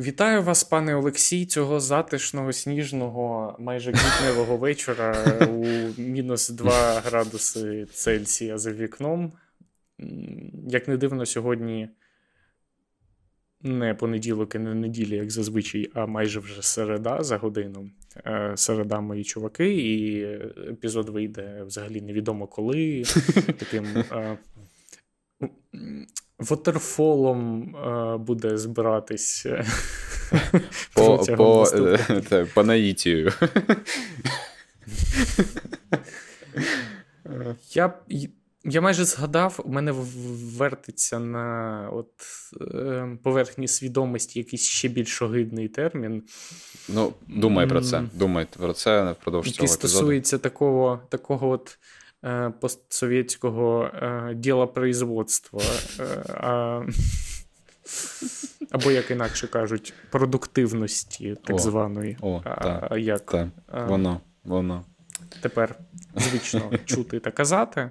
Вітаю вас, пане Олексій, цього затишного, сніжного, майже квітневого вечора у мінус 2 градуси Цельсія за вікном. Як не дивно, сьогодні не понеділок і не неділя, як зазвичай, а майже вже середа за годину. Е, середа мої чуваки, і епізод вийде взагалі невідомо коли. Таким е, Вотерфолом е, буде збиратись по по, е, по наїтію. Я я майже згадав, у мене вертиться на от, е, поверхні свідомості якийсь ще більш огидний термін. Ну, думай про це. Думай про це впродовж цього епізоду. Який стосується такого такого от Е, постсовєтського е, діла производства. Е, або, як інакше кажуть, продуктивності так о, званої. О, а, та, як, та, Воно, воно. Тепер звично чути та казати.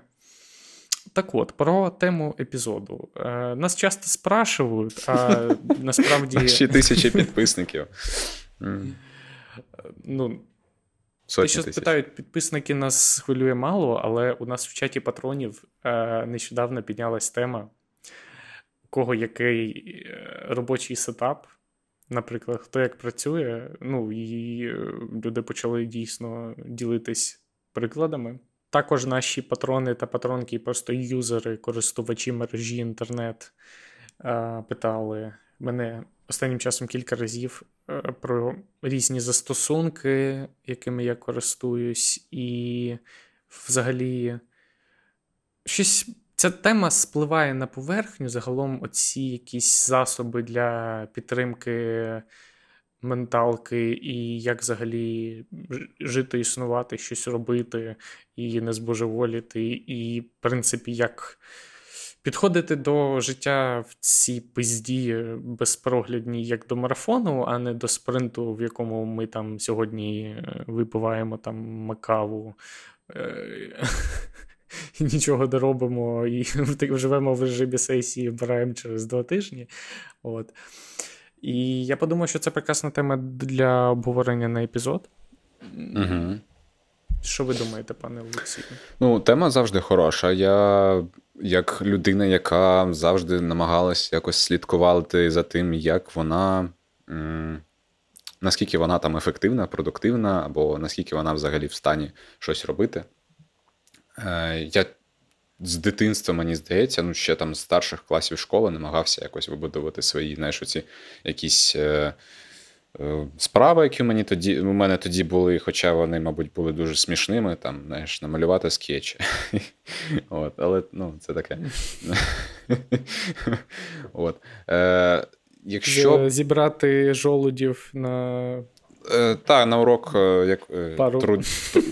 Так от, про тему епізоду. Нас часто спрашують, а насправді. Ще тисячі підписників. Ну, Сотні Те, що тисяч. спитають, підписники нас хвилює мало, але у нас в чаті патронів е, нещодавно піднялась тема, у кого який е, робочий сетап. Наприклад, хто як працює, ну і е, люди почали дійсно ділитись прикладами. Також наші патрони та патронки, просто юзери, користувачі мережі інтернет е, питали мене останнім часом кілька разів про різні застосунки, якими я користуюсь, і взагалі щось. Ця тема спливає на поверхню. Загалом, оці якісь засоби для підтримки менталки, і як взагалі жити, існувати, щось робити і не збожеволіти, і, в принципі, як підходити до життя в цій пизді безпроглядній, як до марафону, а не до спринту, в якому ми там сьогодні е, випиваємо там макаву. Е, і нічого не робимо, і живемо в режимі сесії, вбираємо через два тижні. От. І я подумав, що це прекрасна тема для обговорення на епізод. Угу. Що ви думаєте, пане Олексію? Ну, тема завжди хороша. Я, як людина, яка завжди намагалась якось слідкувати за тим, як вона. Наскільки вона там ефективна, продуктивна, або наскільки вона взагалі в стані щось робити. Е, Я з дитинства, мені здається, ну ще там з старших класів школи намагався якось вибудувати свої, знаєш, оці якісь. Е, справи, які мені тоді, у мене тоді були, хоча вони, мабуть, були дуже смішними, там, знаєш, намалювати скетчі. От, Але ну, це таке. От. Е, якщо... Зібрати жолудів на. Е, Так, на урок е, як, е, Пару. Труд,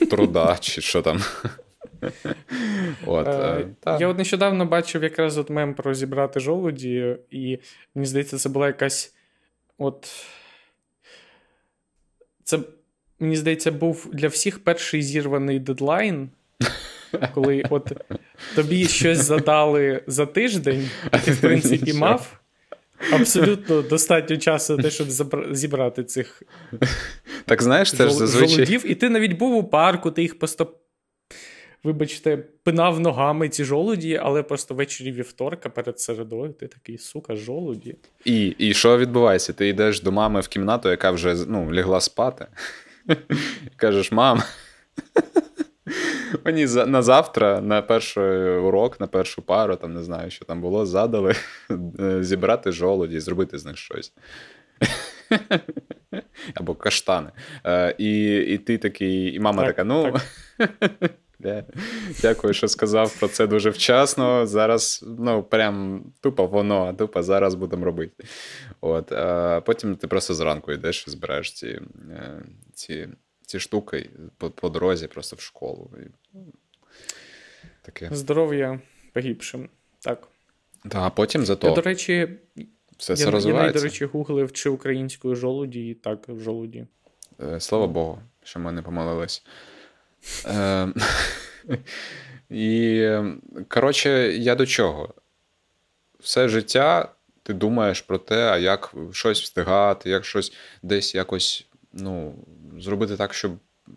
труда, чи що там. От, е, Я от нещодавно бачив якраз от мем про зібрати жолуді, і мені здається, це була якась. от... Це, мені здається, був для всіх перший зірваний дедлайн, коли от тобі щось задали за тиждень, а ти, в принципі, мав. Абсолютно достатньо часу, те, щоб зібрати цих так знаєш, це ж зазвичай... жолудів. І ти навіть був у парку, ти їх вибачте, пинав ногами ці жолуді, але просто ввечері вівторка перед середою ти такий, сука, жолуді. І і що відбувається? Ти йдеш до мами в кімнату, яка вже ну, лягла спати. Кажеш, мам. Мені на завтра, на перший урок, на першу пару, там не знаю, що там було, задали е, зібрати жолуді, зробити з них щось. Або каштани. Е, І і ти такий, і мама так, така: ну. Так. Дякую, що сказав про це дуже вчасно. Зараз, ну, прям тупо воно, а тупо зараз будемо робити. От, а Потім ти просто зранку йдеш і збираєш ці е, ці, ці штуки по, по дорозі, просто в школу. І, таке. Здоров'я погибшим. Так. Так, а потім зато. Я, до речі, все це я, розвивається. Я, до речі, гуглив чи українською жолуді, і так, жолуді. Е, слава Богу, що ми не помилились. Ем, і, коротше, я до чого? Все життя ти думаєш про те, а як щось встигати, як щось десь якось ну, зробити так, щоб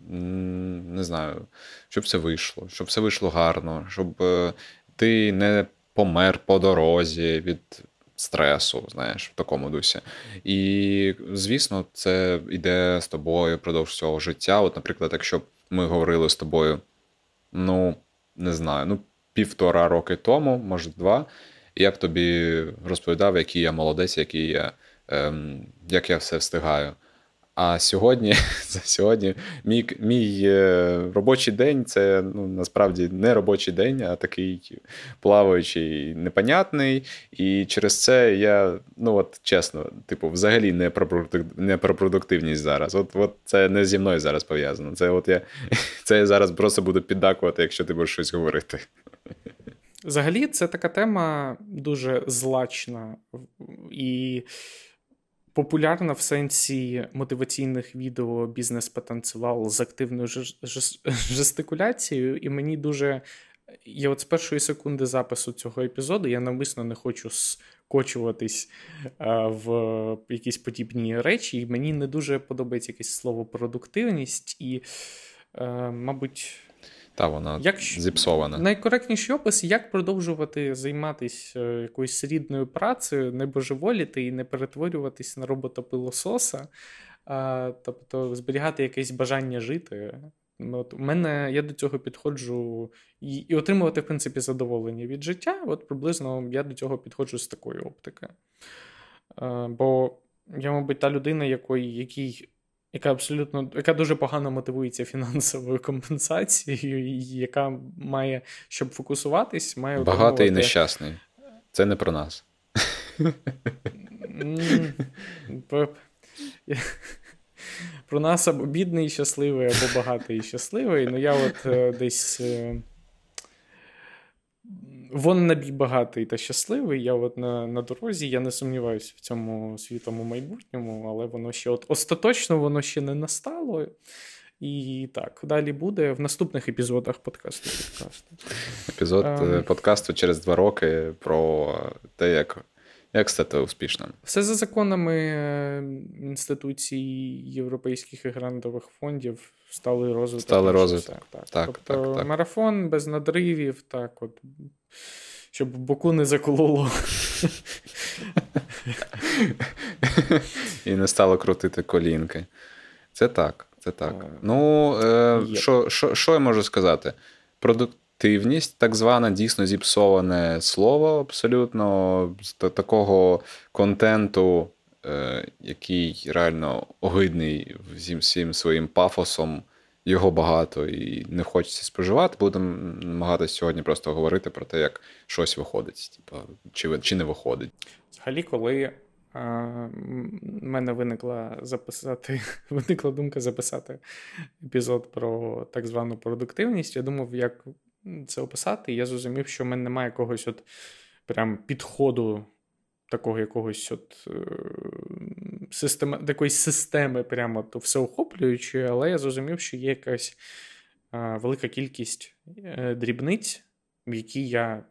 не знаю, щоб все вийшло, щоб все вийшло гарно, щоб е, ти не помер по дорозі від стресу, знаєш, в такому дусі. І, звісно, це йде з тобою впродовж всього життя. От, наприклад, якщо ми говорили з тобою, ну, не знаю, ну, півтора роки тому, може два, я б тобі розповідав, який я молодець, який я, ем, як я все встигаю. А сьогодні за сьогодні мій мій е, робочий день це ну, насправді не робочий день, а такий плаваючий, непонятний. І через це я, ну от чесно, типу, взагалі не про не про продуктивність зараз. От от це не зі мною зараз пов'язано. Це от я це я зараз просто буду піддакувати, якщо ти будеш щось говорити. Взагалі, це така тема дуже злачна і популярна в сенсі мотиваційних відео бізнес потанцював з активною жестикуляцією, і мені дуже. Я от з першої секунди запису цього епізоду я навмисно не хочу скочуватись в якісь подібні речі, і мені не дуже подобається якесь слово продуктивність, і, е, мабуть, та вона як, зіпсована. Найкоректніший опис, як продовжувати займатися е, якоюсь рідною працею, не божеволіти і не перетворюватись на робота-пилососа, тобто зберігати якесь бажання жити. От У мене я до цього підходжу і і отримувати, в принципі, задоволення від життя. От приблизно я до цього підходжу з такої оптики. Бо я, мабуть, та людина, якої, якій яка абсолютно яка дуже погано мотивується фінансовою компенсацією, і яка має, щоб фокусуватись, має багатий отримувати... і нещасний. Це не про нас. Про нас або бідний і щасливий, або багатий і щасливий. Ну я от е, десь е, Вон набій багатий та щасливий. Я от на на дорозі, я не сумніваюся в цьому світому майбутньому, але воно ще от остаточно воно ще не настало. І так, далі буде в наступних епізодах подкасту. подкасту. Епізод а, е, подкасту через два роки про те, як як стати успішним. Все за законами е, інституцій європейських і грантових фондів стали розвиток. Стали розвиток. Так, так. так, тобто так, так. марафон без надривів, так, от, щоб боку не закололо. І не стало крутити колінки. Це так. Це так. Ну, е, що, що, що я можу сказати? Продуктивність, так звана, дійсно зіпсоване слово, абсолютно такого контенту, е, який реально огидний всім своїм пафосом, його багато і не хочеться споживати. Будемо намагатися сьогодні просто говорити про те, як щось виходить, типу, чи чи не виходить. Взагалі, коли в мене виникла записати, виникла думка записати епізод про так звану продуктивність. Я думав, як це описати, я зрозумів, що в мене немає якогось от прям підходу такого якогось от е, системи, такої системи, прямо то всеохоплюючої, але я зрозумів, що є якась велика кількість е, дрібниць, які я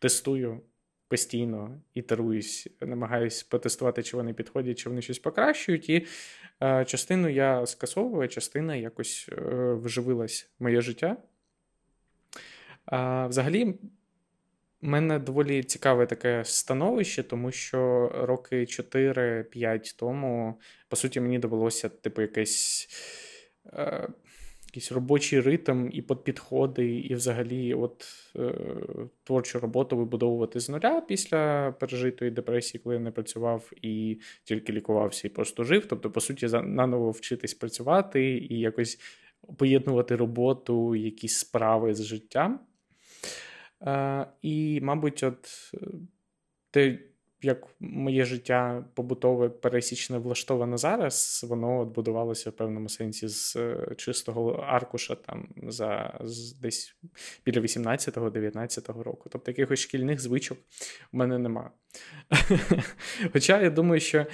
тестую постійно ітеруюсь, намагаюсь потестувати, чи вони підходять, чи вони щось покращують. І а, частину я скасовую, частина якось е, вживилась в моє життя. А, Взагалі, у мене доволі цікаве таке становище, тому що роки 4-5 тому, по суті, мені довелося, типу, якесь. Е, якийсь робочий ритм і підходи, і взагалі от е, творчу роботу вибудовувати з нуля після пережитої депресії, коли я не працював і тільки лікувався і просто жив. Тобто, по суті, наново вчитись працювати і якось поєднувати роботу, якісь справи з життям. Е, І, мабуть, от е, те, як моє життя побутове пересічне влаштоване зараз, воно от будувалося в певному сенсі з е, чистого аркуша там за з десь біля 18-19 року. Тобто якихось шкільних звичок у мене нема. Хоча я думаю, що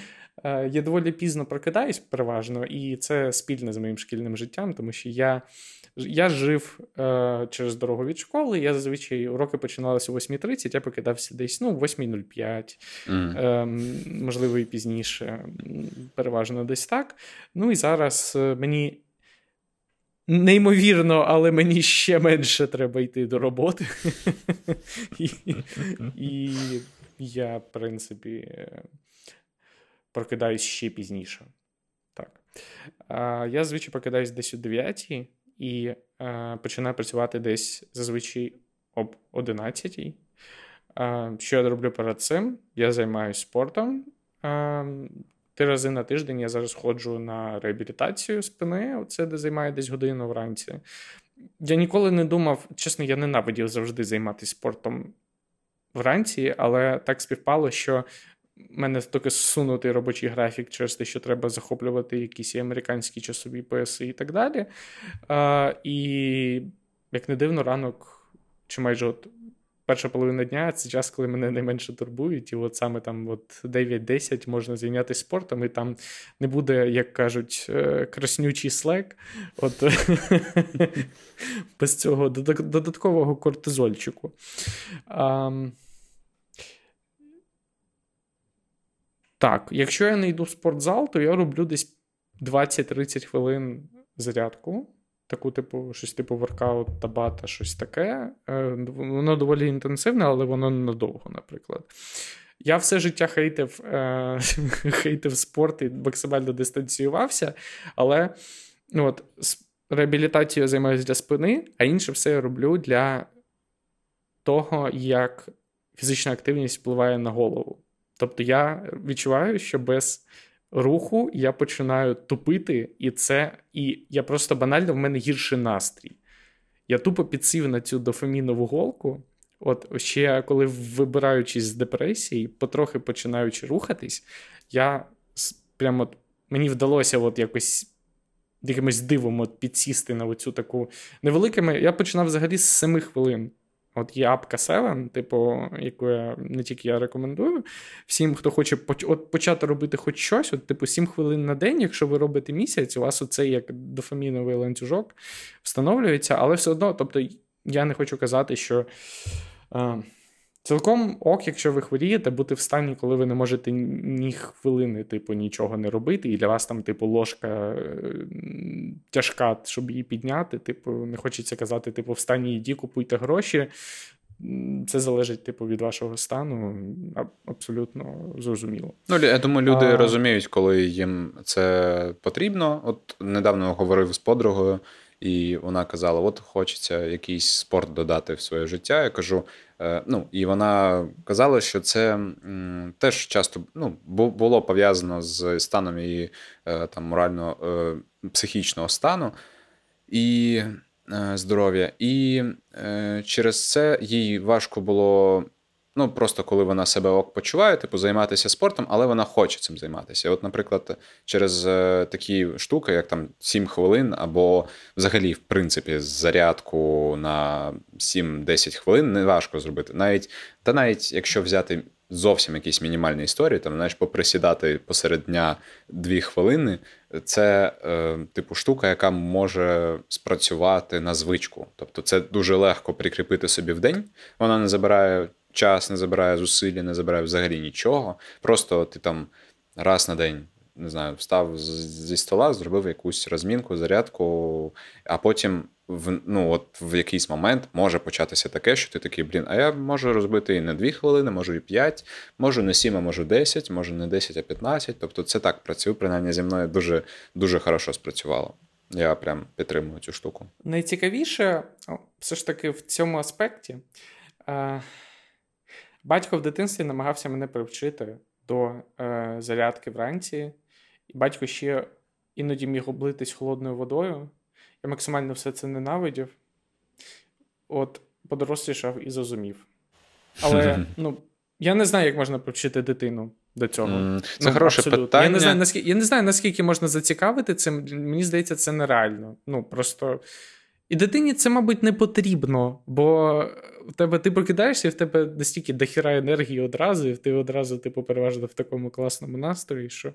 я доволі пізно прокидаюсь переважно, і це спільне з моїм шкільним життям, тому що я я жив е, через дорогу від школи. Я зазвичай уроки починалися о 8.30, я покидався десь ну, 8.05, mm. е, можливо, і пізніше, переважно десь так. Ну і зараз е, мені. Неймовірно, але мені ще менше треба йти до роботи. І і я, в принципі, прокидаюсь ще пізніше. Так. Я звичай прокидаюсь десь о 9 і е, починаю працювати десь зазвичай об 11. Е, що я роблю перед цим? Я займаюся спортом. Три рази на тиждень я зараз ходжу на реабілітацію спини, це де займаю десь годину вранці. Я ніколи не думав, чесно, я ненавидів завжди займатися спортом вранці, але так співпало, що мене таки сунутий робочий графік через те, що треба захоплювати якісь американські часові пояси і так далі. А, І, як не дивно, ранок чи майже от перша половина дня це час, коли мене найменше турбують, і от саме там от 9-10 можна зайнятися спортом, і там не буде, як кажуть, е, краснючий слек. От без цього додаткового кортизольчику. Так, якщо я не йду в спортзал, то я роблю десь 20-30 хвилин зарядку. Таку, типу, щось типу воркаут, табата, щось таке. Е, воно доволі інтенсивне, але воно ненадовго, наприклад. Я все життя хейтив е, хейтив спорт і максимально дистанціювався, але ну, от, реабілітацією займаюся для спини, а інше все я роблю для того, як фізична активність впливає на голову. Тобто я відчуваю, що без руху я починаю тупити, і це, і я просто банально в мене гірший настрій. Я тупо підсів на цю дофамінову голку. От ще коли вибираючись з депресії, потрохи починаючи рухатись, я прямо мені вдалося от якось якимось дивом от підсісти на оцю таку невеликими. Я починав взагалі з 7 хвилин. От є апка Seven, типу, яку я не тільки я рекомендую. Всім, хто хоче от почати робити хоч щось, от, типу, 7 хвилин на день, якщо ви робите місяць, у вас оцей як дофаміновий ланцюжок встановлюється, але все одно, тобто, я не хочу казати, що. А, Цілком ок, якщо ви хворієте, бути в стані, коли ви не можете ні хвилини, типу, нічого не робити, і для вас там, типу, ложка е, тяжка, щоб її підняти. Типу, не хочеться казати, типу, в стані йді, купуйте гроші. Це залежить, типу, від вашого стану. Абсолютно зрозуміло. Ну, я думаю, люди а... розуміють, коли їм це потрібно. От недавно говорив з подругою. І вона казала: от хочеться якийсь спорт додати в своє життя. Я кажу: е, ну, і вона казала, що це теж часто ну, було пов'язано з станом її е, там морально-психічного е, стану і здоров'я. І через це їй важко було Ну, просто коли вона себе ок почуває, типу, займатися спортом, але вона хоче цим займатися. От, наприклад, через е, такі штуки, як там 7 хвилин, або взагалі, в принципі, зарядку на 7-10 хвилин не важко зробити. Навіть, Та навіть якщо взяти зовсім якісь мінімальні історії, там, знаєш, поприсідати посеред дня 2 хвилини, це, е, типу, штука, яка може спрацювати на звичку. Тобто, це дуже легко прикріпити собі в день, вона не забирає час, не забирає зусилля, не забирає взагалі нічого. Просто ти там раз на день. Не знаю, встав зі стола, зробив якусь розмінку, зарядку, а потім в ну, от в якийсь момент може початися таке, що ти такий, блін, а я можу розбити і на 2 хвилини, можу і 5, можу не 7, а можу 10, можу не 10, а 15. Тобто це так працює, принаймні зі мною дуже дуже хорошо спрацювало. Я прям підтримую цю штуку. Найцікавіше все ж таки в цьому аспекті. Батько в дитинстві намагався мене привчити до е, зарядки вранці, і батько ще іноді міг облитись холодною водою. Я максимально все це ненавидів. От, подорослішав і зрозумів. Але ну, я не знаю, як можна привчити дитину до цього. Це ну, хороше абсолютно. питання. Я не знаю, наскільки я не знаю, наскільки можна зацікавити цим. Мені здається, це нереально. Ну, просто І дитині це, мабуть, не потрібно, бо в тебе ти прокидаєшся, і в тебе настільки дохіра енергії одразу, і ти одразу, типу, переважно в такому класному настрої, що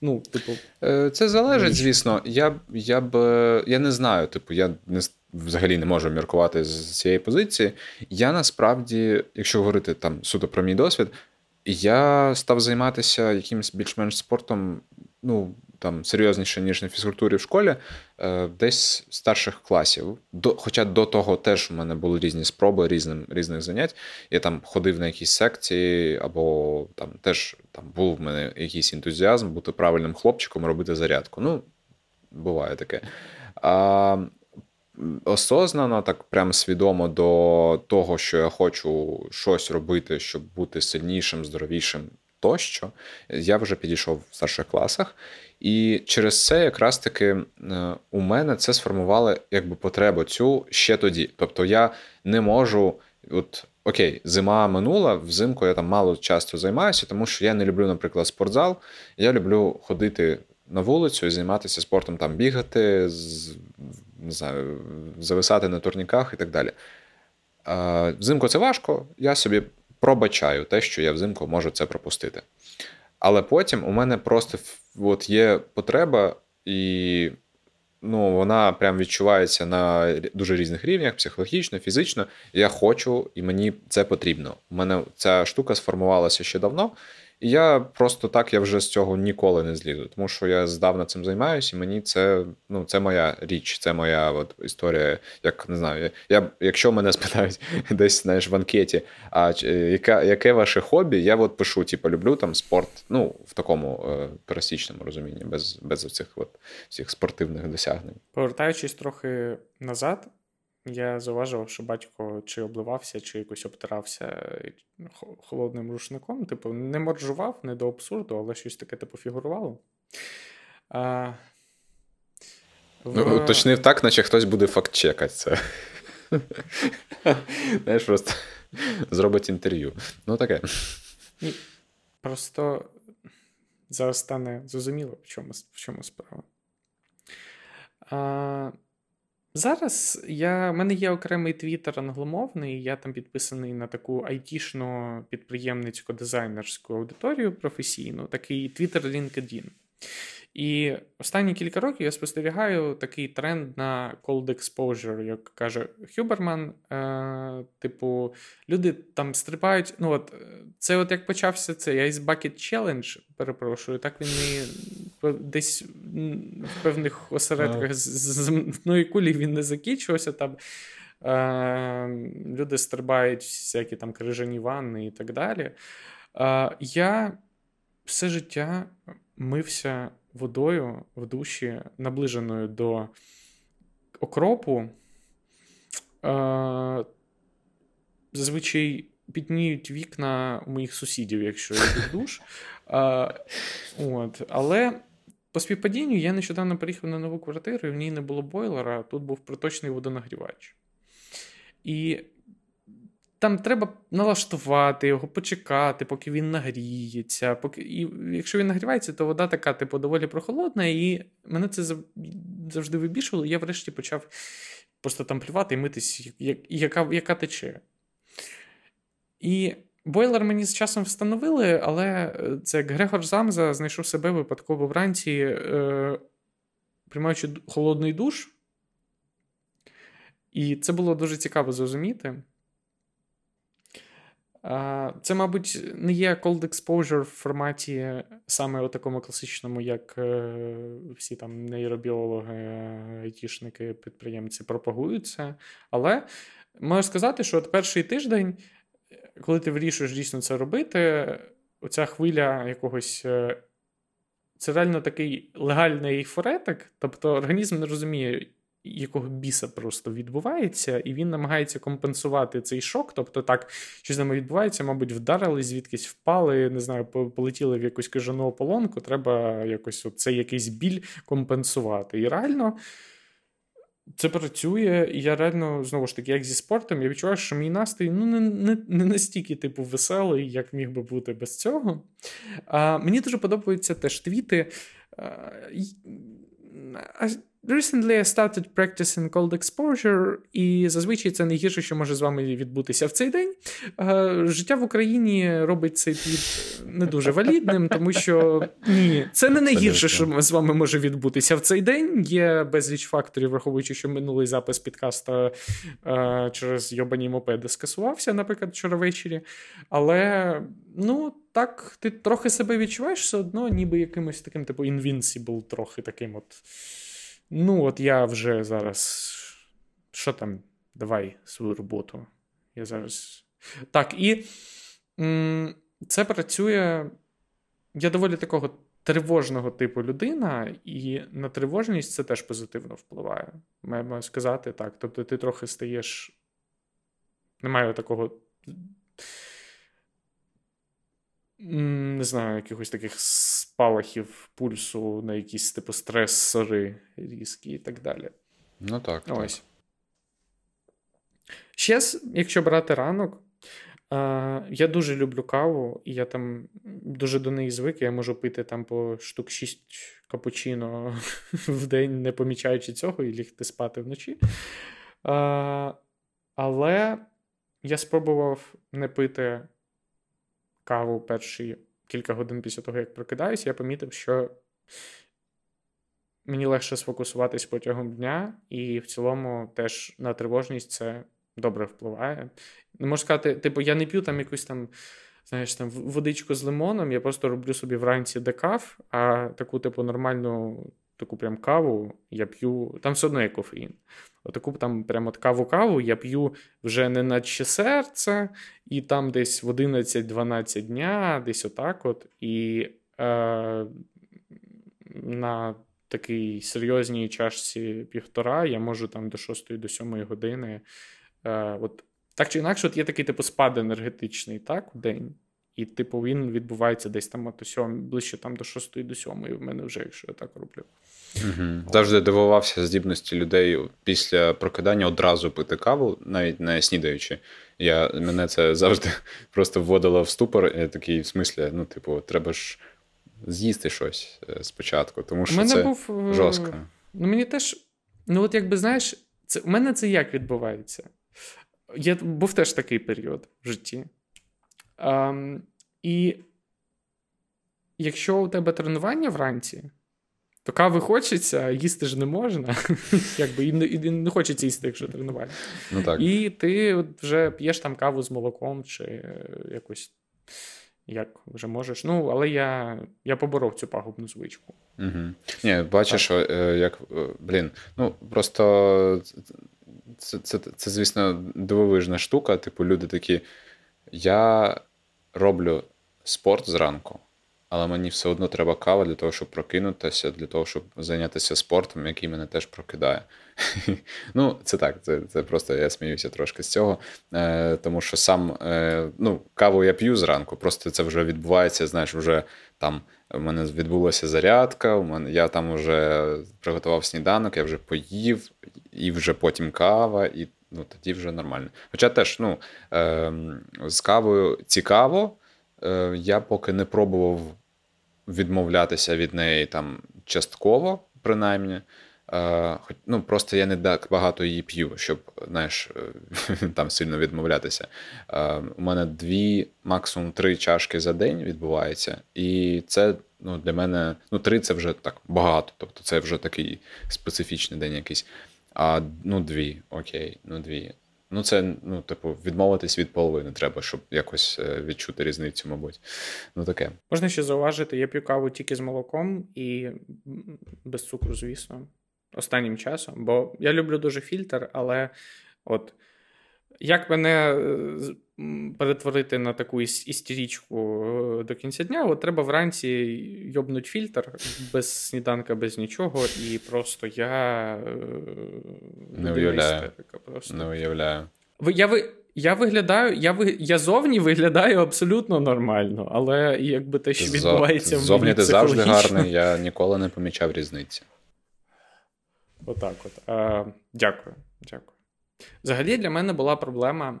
ну, типу. Е, це залежить, звісно. Я я б я не знаю, типу, я не взагалі не можу міркувати з цієї позиції. Я насправді, якщо говорити там суто про мій досвід, я став займатися якимось більш-менш спортом, ну там серйозніше, ніж на фізкультурі в школі, е, десь старших класів. До, Хоча до того теж у мене були різні спроби різним, різних занять. Я там ходив на якісь секції, або там теж там був в мене якийсь ентузіазм бути правильним хлопчиком, робити зарядку. Ну, буває таке. А, Осознано, так прям свідомо до того, що я хочу щось робити, щоб бути сильнішим, здоровішим тощо, я вже підійшов в старших класах. І через це якраз таки е, у мене це сформувало якби потребу цю ще тоді. Тобто я не можу, от окей, зима минула, взимку я там мало часто займаюся, тому що я не люблю, наприклад, спортзал. Я люблю ходити на вулицю і займатися спортом, там бігати, не знаю, зависати на турніках і так далі. Взимку це важко, я собі пробачаю те, що я взимку можу це пропустити. Але потім у мене просто от є потреба, і ну, вона прям відчувається на дуже різних рівнях, психологічно, фізично. Я хочу, і мені це потрібно. У мене ця штука сформувалася ще давно. І я просто так я вже з цього ніколи не злізу, тому що я здавна цим займаюся, і мені це ну, це моя річ, це моя от історія. Як не знаю, я якщо мене спитають десь знаєш, в анкеті, а яка, яке ваше хобі, я от пишу, типу, люблю там спорт, ну в такому е, пересічному розумінні, без без цих от всіх спортивних досягнень. Повертаючись трохи назад, я зауважував, що батько чи обливався, чи якось обтирався е, холодним рушником. Типу, не моржував, не до абсурду, але щось таке типу фігурувало. А, в... Ну, Уточнив так, наче хтось буде факт-чекати це. Знаєш, просто зробить інтерв'ю. Ну, таке. Просто зараз стане зрозуміло, в чому в чому справа. А, Зараз я, в мене є окремий твіттер англомовний, я там підписаний на таку айтішну підприємницьку дизайнерську аудиторію професійну, такий твіттер LinkedIn. І останні кілька років я спостерігаю такий тренд на cold exposure, як каже Хюберман. Е, Типу, люди там стрибають. Ну, от це, от як почався цей Ice Bucket Challenge, перепрошую, так він не десь в певних осередках з земної кулі він не закінчувався. Там е, люди стрибають всякі там крижані ванни і так далі. Е, Я все життя мився водою в душі, наближеною до окропу. Е, Зазвичай підніють вікна моїх сусідів, якщо я в душ. Е, от. Але по співпадінню я нещодавно приїхав на нову квартиру, і в ній не було бойлера, тут був проточний водонагрівач. І там треба налаштувати його, почекати, поки він нагріється. Поки... І якщо він нагрівається, то вода така, типу, доволі прохолодна, і мене це завжди вибішувало. Я врешті почав просто там плювати і митись, яка яка тече. І бойлер мені з часом встановили, але е, це як Грегор Замза знайшов себе випадково вранці, е, приймаючи холодний душ. І це було дуже цікаво зрозуміти. Це, мабуть, не є cold exposure в форматі саме у такому класичному, як е, всі там нейробіологи, айтішники, підприємці пропагуються. Але можу сказати, що от перший тиждень, коли ти вирішуєш дійсно це робити, оця хвиля якогось. Е, це реально такий легальний форетик, тобто організм не розуміє, якого біса просто відбувається, і він намагається компенсувати цей шок. Тобто, так, що з ними відбувається, мабуть, вдарили, звідкись впали, не знаю, полетіли в якусь кажану ополонку, треба якось цей якийсь біль компенсувати. І реально. Це працює, і я реально, знову ж таки, як зі спортом, я відчуваю, що мій настрій ну, не не, не настільки типу, веселий, як міг би бути без цього. А, Мені дуже подобаються теж твіти. А, recently I started practicing cold exposure, і зазвичай це найгірше, що може з вами відбутися в цей день. Е, життя в Україні робить цей твіт не дуже валідним, тому що ні, це не найгірше, що з вами може відбутися в цей день. Є безліч факторів, враховуючи, що минулий запис підкаста е, через йобані мопеди скасувався, наприклад, вчора ввечері. Але ну. Так, ти трохи себе відчуваєш все одно, ніби якимось таким, типу, invincible, трохи таким от. Ну, от я вже зараз. Що там? Давай свою роботу. Я зараз. Так, і м- це працює. Я доволі такого тривожного типу людина, і на тривожність це теж позитивно впливає. Маємо сказати так. Тобто, ти трохи стаєш. Немає такого. Не знаю, якихось таких спалахів пульсу на якісь типу стресори різкі і так далі. Ну так. Ось. Ще, якщо брати ранок, я дуже люблю каву, і я там дуже до неї звик. Я можу пити там по штук 6 капучино в день, не помічаючи цього, і лігти спати вночі. Але я спробував не пити каву перші кілька годин після того, як прокидаюсь, я помітив, що мені легше сфокусуватись протягом дня, і в цілому теж на тривожність це добре впливає. Не можу сказати, типу, я не п'ю там якусь там. Знаєш, там водичку з лимоном, я просто роблю собі вранці декаф, а таку, типу, нормальну таку прям каву я п'ю. Там все одно є кофеїн. Отаку там прямо каву-каву я п'ю вже не наче серце, і там десь в 11-12 дня, десь отак от. І е, на такій серйозній чашці півтора я можу там до 6 до 7 години. Е, от Так чи інакше, от є такий типу спад енергетичний так, в день. І, типу, він відбувається десь там от 7, ближче там до 6 до 7 в мене вже, якщо я так роблю. Угу. Завжди дивувався здібності людей після прокидання одразу пити каву, навіть не снідаючи. Я, Мене це завжди просто вводило в ступор. Я такий, в смислі, ну, типу, треба ж з'їсти щось е, спочатку, тому що це був, е, жорстко. Ну, мені теж, ну, от якби знаєш, це, у мене це як відбувається? Я був теж такий період в житті. Um, і якщо у тебе тренування вранці, то кави хочеться, їсти ж не можна. Якби, І і не хочеться їсти, якщо тренування. Ну, так. І ти вже п'єш там каву з молоком чи якось. Як вже можеш. Ну, але я я поборов цю пагубну звичку. Угу. Ні, бачиш, що е, як. Е, блін, ну просто це, це, це, це, звісно, дивовижна штука. Типу, люди такі. Я роблю спорт зранку, але мені все одно треба кава для того, щоб прокинутися, для того, щоб зайнятися спортом, який мене теж прокидає. Ну, це так, це це просто я сміюся трошки з цього. Е, Тому що сам е, ну, каву я п'ю зранку, просто це вже відбувається, знаєш, вже там. У мене відбулася зарядка, у мене я там вже приготував сніданок, я вже поїв, і вже потім кава, і ну, тоді вже нормально. Хоча теж ну, е, з кавою цікаво, е, я поки не пробував відмовлятися від неї там частково, принаймні. Е, ну, Просто я не так багато її п'ю, щоб знаєш, е, там сильно відмовлятися. Е, у мене дві, максимум три чашки за день відбувається, і це ну, для мене ну, три це вже так багато. Тобто це вже такий специфічний день якийсь. А ну, дві, окей, ну дві. Ну, це, ну, типу, відмовитись від половини треба, щоб якось е, відчути різницю, мабуть. Ну, таке. Можна ще зауважити, я п'ю каву тільки з молоком і без цукру, звісно, останнім часом. Бо я люблю дуже фільтр, але от як мене е, перетворити на таку істерічку е, до кінця дня, от треба вранці йобнуть фільтр без сніданка, без нічого, і просто я е, не уявляю. Просто. Не уявляю. Я ви. Я виглядаю, я ви, я зовні виглядаю абсолютно нормально, але якби те, що відбувається в Зовні ти завжди гарний, я ніколи не помічав різниці. Отак от. А, Дякую. Дякую. Взагалі, для мене була проблема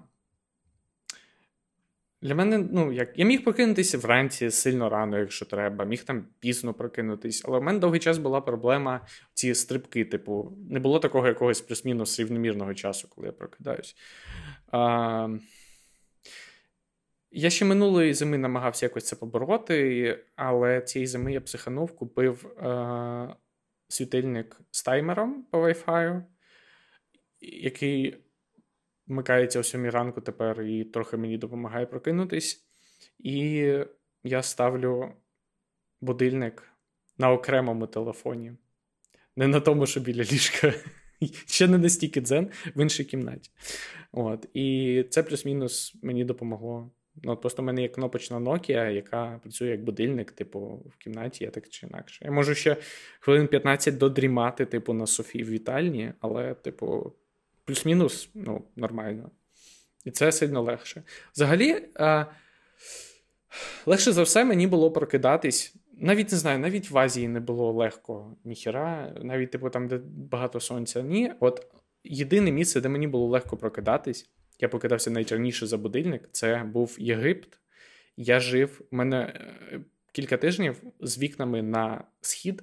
Для мене, ну, як я міг прокинутися вранці сильно рано, якщо треба, міг там пізно прокинутись, але в мене довгий час була проблема ці стрибки. Типу, не було такого якогось плюс-мінус рівномірного часу, коли я прокидаюсь. А, Я ще минулої зими намагався якось це побороти, але цієї зими я психанув, купив а, світильник з таймером по Wi-Fi, який вмикається о 7 ранку тепер і трохи мені допомагає прокинутись. І я ставлю будильник на окремому телефоні. Не на тому, що біля ліжка. Ще не настільки дзен в іншій кімнаті. От. І це плюс-мінус мені допомогло. Ну, от Просто в мене є кнопочна Nokia, яка працює як будильник, типу, в кімнаті, я так чи інакше. Я можу ще хвилин 15 додрімати, типу, на Софії в вітальні, але, типу, плюс-мінус ну, нормально. І це сильно легше. Взагалі, а, легше за все мені було прокидатись. Навіть не знаю, навіть в Азії не було легко ніхіра, навіть типу там, де багато сонця, ні. От єдине місце, де мені було легко прокидатись, я покидався найчарніше за будильник, це був Єгипт. Я жив, у мене е, кілька тижнів з вікнами на схід.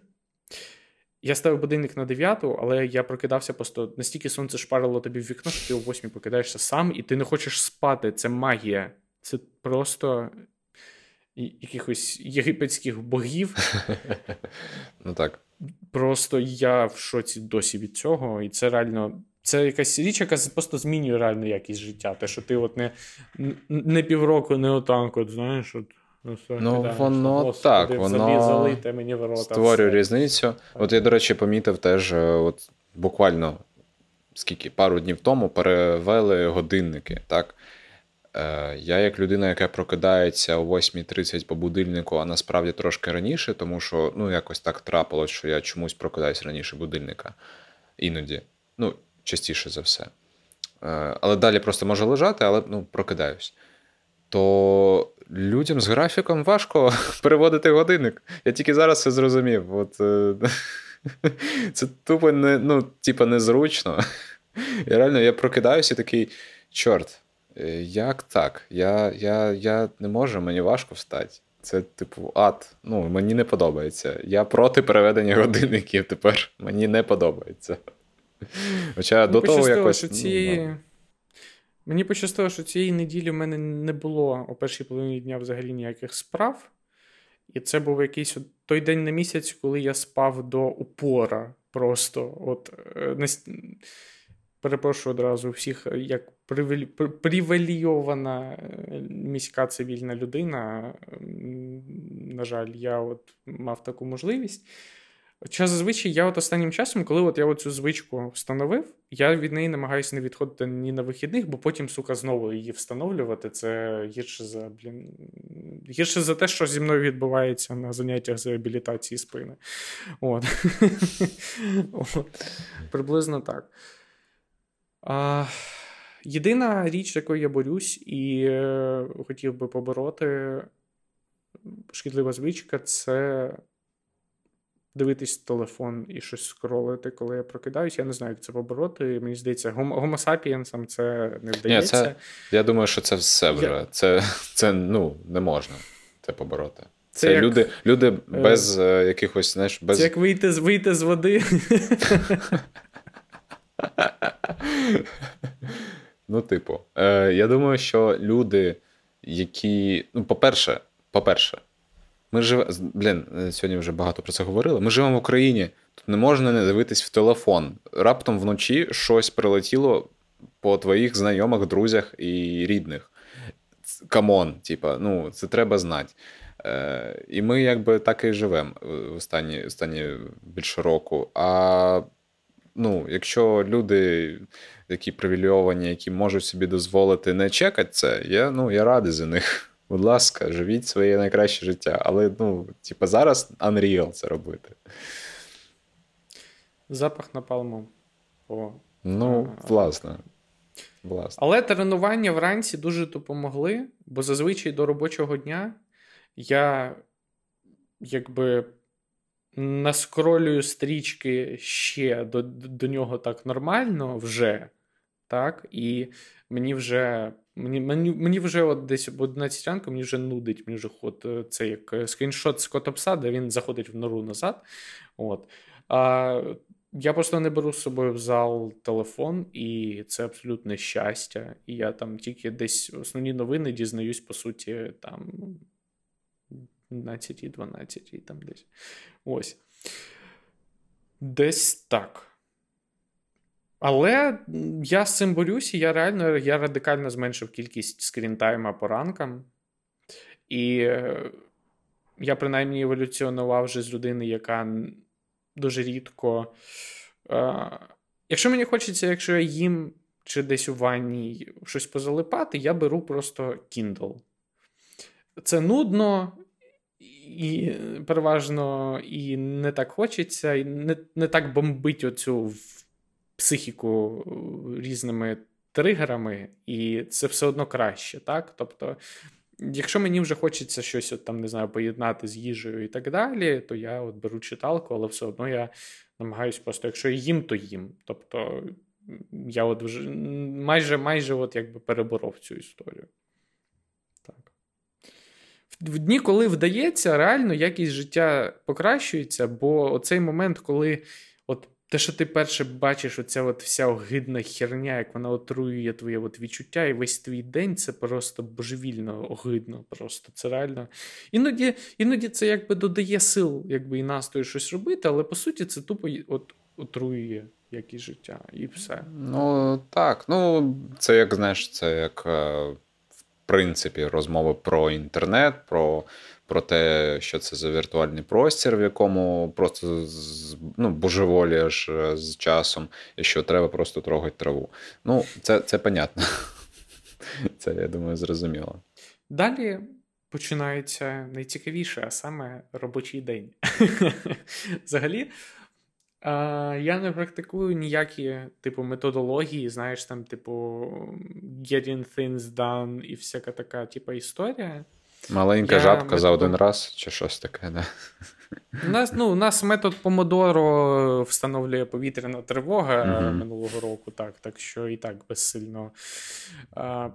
Я ставив будильник на 9, але я прокидався просто настільки сонце шпарило тобі в вікно, що ти о 8 покидаєшся сам, і ти не хочеш спати. Це магія. Це просто якихось єгипетських богів. Ну так. Просто я в шоці досі від цього, і це реально. Це якась річ, яка просто змінює реальну якість життя. Те, що ти от не не півроку, не отак, от, знаєш, от Ну, ну воно Господи, так, воно залите мені ворота. Створює все. різницю. Так. От я, до речі, помітив теж, е, от буквально скільки пару днів тому перевели годинники. так. Е, Я, як людина, яка прокидається о 8.30 по будильнику, а насправді трошки раніше, тому що ну, якось так трапилось, що я чомусь прокидаюся раніше будильника. Іноді. Ну, частіше за все. Е, Але далі просто можу лежати, але ну, прокидаюсь. То людям з графіком важко переводити годинник. Я тільки зараз це зрозумів. От, е, Це тупо не, ну, типа, незручно. І реально я прокидаюся і такий, чорт, е, як так? Я я, я не можу, мені важко встати. Це, типу, ад. Ну, Мені не подобається. Я проти переведення годинників тепер. Мені не подобається. Хоча ну, до того якось. Що ці... ну, Мені пощастило, що цієї неділі в мене не було у першій половині дня взагалі ніяких справ. І це був якийсь той день на місяць, коли я спав до упора. Просто от е, перепрошую одразу всіх, як привілейована е, міська цивільна людина. На жаль, я от мав таку можливість. Хоча зазвичай я от останнім часом, коли от я цю звичку встановив, я від неї намагаюся не відходити ні на вихідних, бо потім, сука, знову її встановлювати. Це гірше за блін, гірше за те, що зі мною відбувається на заняттях з реабілітації спини. От. Приблизно так. Єдина річ, якою я борюсь, і е, хотів би побороти шкідлива звичка, це дивитись телефон і щось скролити, коли я прокидаюсь. Я не знаю, як це побороти. Мені здається, гомо сапієнсам це не вдається. Ні, це, Я думаю, що це все вже. Я... Це це ну, не можна це побороти. Це, це як... люди люди е, без е, якихось, знаєш, без. Це як вийти вийти з води. Ну, типу, е, я думаю, що люди, які. Ну, по-перше, по-перше, ми живемо. Блін, е, сьогодні вже багато про це говорили. Ми живемо в Україні, тут не можна не дивитись в телефон. Раптом вночі щось прилетіло по твоїх знайомих, друзях і рідних. Come on, типа, ну, це треба знати. Е, І ми якби так і живемо в останні, останні більше року. А ну, якщо люди, які привілейовані, які можуть собі дозволити не чекати це, я ну, я радий за них. Будь ласка, живіть своє найкраще життя. Але, ну, типу, зараз Unreal це робити. Запах напалму. О. Ну, власне. власне. Але тренування вранці дуже допомогли, бо зазвичай до робочого дня я якби наскролюю стрічки ще до до нього так нормально вже. так, І мені вже Мені мені, мені вже от десь об 11 ранку мені вже нудить, мені вже ход е, це як е, скріншот з котопса, де він заходить в нору назад. От. А, Я просто не беру з собою в зал телефон, і це абсолютне щастя. І я там тільки десь основні новини дізнаюсь, по суті, там 11-12 там десь. Ось. Десь так. Але я з цим борюся, я реально я радикально зменшив кількість скрінтайма по ранкам. І е, я принаймні еволюціонував вже з людини, яка дуже рідко. Е, якщо мені хочеться, якщо я їм чи десь у ванні щось позалипати, я беру просто Kindle. Це нудно, і переважно і не так хочеться, і не не так бомбить оцю психіку різними тригерами, і це все одно краще, так? Тобто, якщо мені вже хочеться щось от, там, не знаю, поєднати з їжею і так далі, то я от беру читалку, але все одно я намагаюся просто, якщо їм, то їм. Тобто я от вже майже майже от якби переборов цю історію. Так. В дні, коли вдається, реально якість життя покращується, бо оцей момент, коли те, що ти перше бачиш, оця от вся огидна херня, як вона отруює твоє от відчуття, і весь твій день це просто божевільно огидно. Просто це реально. Іноді іноді це якби додає сил, якби і настрою щось робити, але по суті це тупо от, отруює якісь життя, і все. Ну так. Ну, це як знаєш, це як е, в принципі розмови про інтернет, про про те, що це за віртуальний простір, в якому просто ну, божеволієш е, з часом, і що треба просто трогати траву. Ну, це це понятно. Це, я думаю, зрозуміло. Далі починається найцікавіше, а саме робочий день. Взагалі. Я не практикую ніякі, типу, методології, знаєш, там, типу, getting things done і всяка така, типу, історія. Маленька я жабка метод... за один раз, чи щось таке, да? У нас ну, у нас метод Помодоро встановлює повітряна тривога uh минулого року, так так що і так безсильно. А,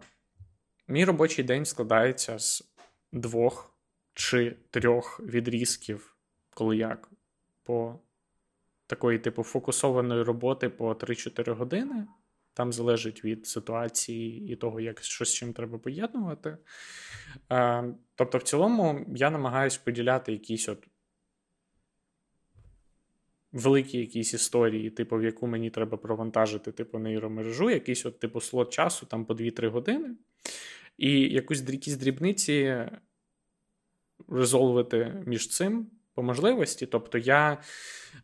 Мій робочий день складається з двох чи трьох відрізків, коли як, по такої, типу, фокусованої роботи по 3-4 години. Там залежить від ситуації і того, як щось з чим треба поєднувати. Е, Тобто, в цілому, я намагаюся поділяти якісь от великі якісь історії, типу, в яку мені треба провантажити, типу, нейромережу, якийсь от, типу, слот часу там по 2-3 години, і якусь якісь дрібниці резолвити між цим по можливості. Тобто, я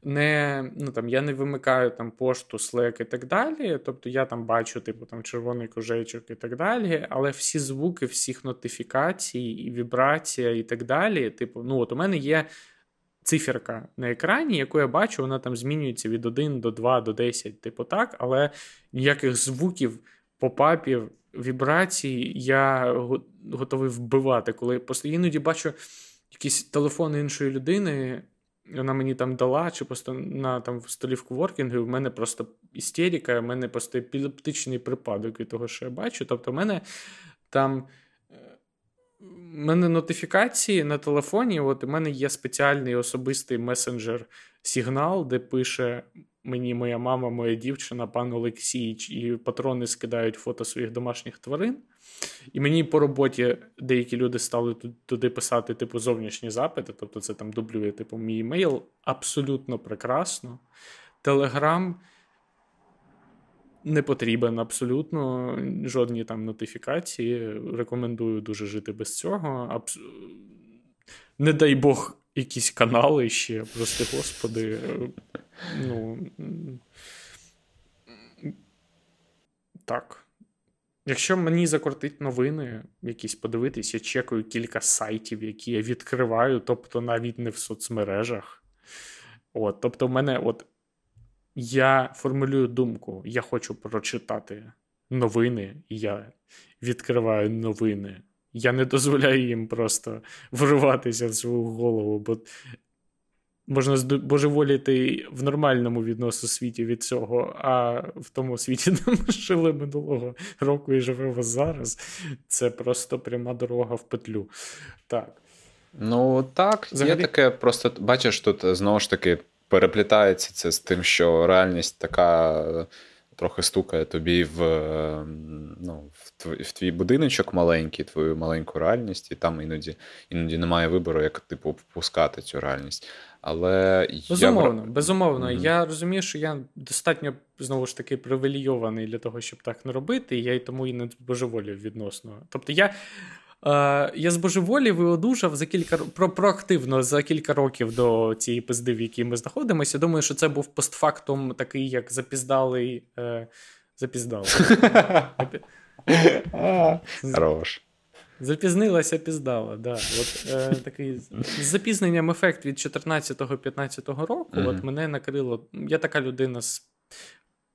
не ну, там, я не вимикаю там пошту, Slack і так далі. Тобто я там бачу, типу, там червоний кожечок і так далі, але всі звуки, всіх нотифікацій, і вібрація і так далі. Типу, ну от у мене є. Циферка на екрані, яку я бачу, вона там змінюється від 1 до 2 до 10, типу так, але ніяких звуків, попапів, вібрацій я готовий вбивати. Коли іноді бачу якийсь телефон іншої людини, вона мені там дала, чи просто на там в столі в коворкінгу, в мене просто істерика, в мене просто епілептичний припадок від того, що я бачу. Тобто, в мене там. Е, мене нотифікації на телефоні. От у мене є спеціальний особистий месенджер сигнал, де пише мені моя мама, моя дівчина, пан Олексійч, і патрони скидають фото своїх домашніх тварин. І мені по роботі деякі люди стали туди писати, типу, зовнішні запити, тобто це там дублює типу, мій емейл. Абсолютно прекрасно. Телеграм не потрібен абсолютно жодні там нотифікації. Рекомендую дуже жити без цього. Абс... Не дай Бог, якісь канали ще, прости господи. Ну. Так. Якщо мені закортить новини, якісь подивитись, я чекаю кілька сайтів, які я відкриваю, тобто навіть не в соцмережах. От, Тобто, в мене от я формулюю думку, я хочу прочитати новини, і я відкриваю новини. Я не дозволяю їм просто вриватися в свою голову, бо можна збожеволіти в нормальному відносно світі від цього, а в тому світі, де ми жили минулого року і живемо зараз, це просто пряма дорога в петлю. Так. Ну так, Взагалі... є таке, просто бачиш, тут знову ж таки переплітається це з тим, що реальність така трохи стукає тобі в ну, в, твій, в твій будиночок маленький, твою маленьку реальність, і там іноді іноді немає вибору, як типу впускати цю реальність. Але Безумовно, я... безумовно. Mm-hmm. Я розумію, що я достатньо знову ж таки привілейований для того, щоб так не робити, і я й тому і не божеволів відносно. Тобто я Е, я збожеволів і одужав за кілька про, проактивно за кілька років до цієї пизди, в якій ми знаходимося. Думаю, що це був постфактум такий, як запіздалий. Е, запіздалий. Хорош. Запізнилася, піздала. Да. От, е, такий З запізненням ефект від 14-15 року mm-hmm. от мене накрило. Я така людина з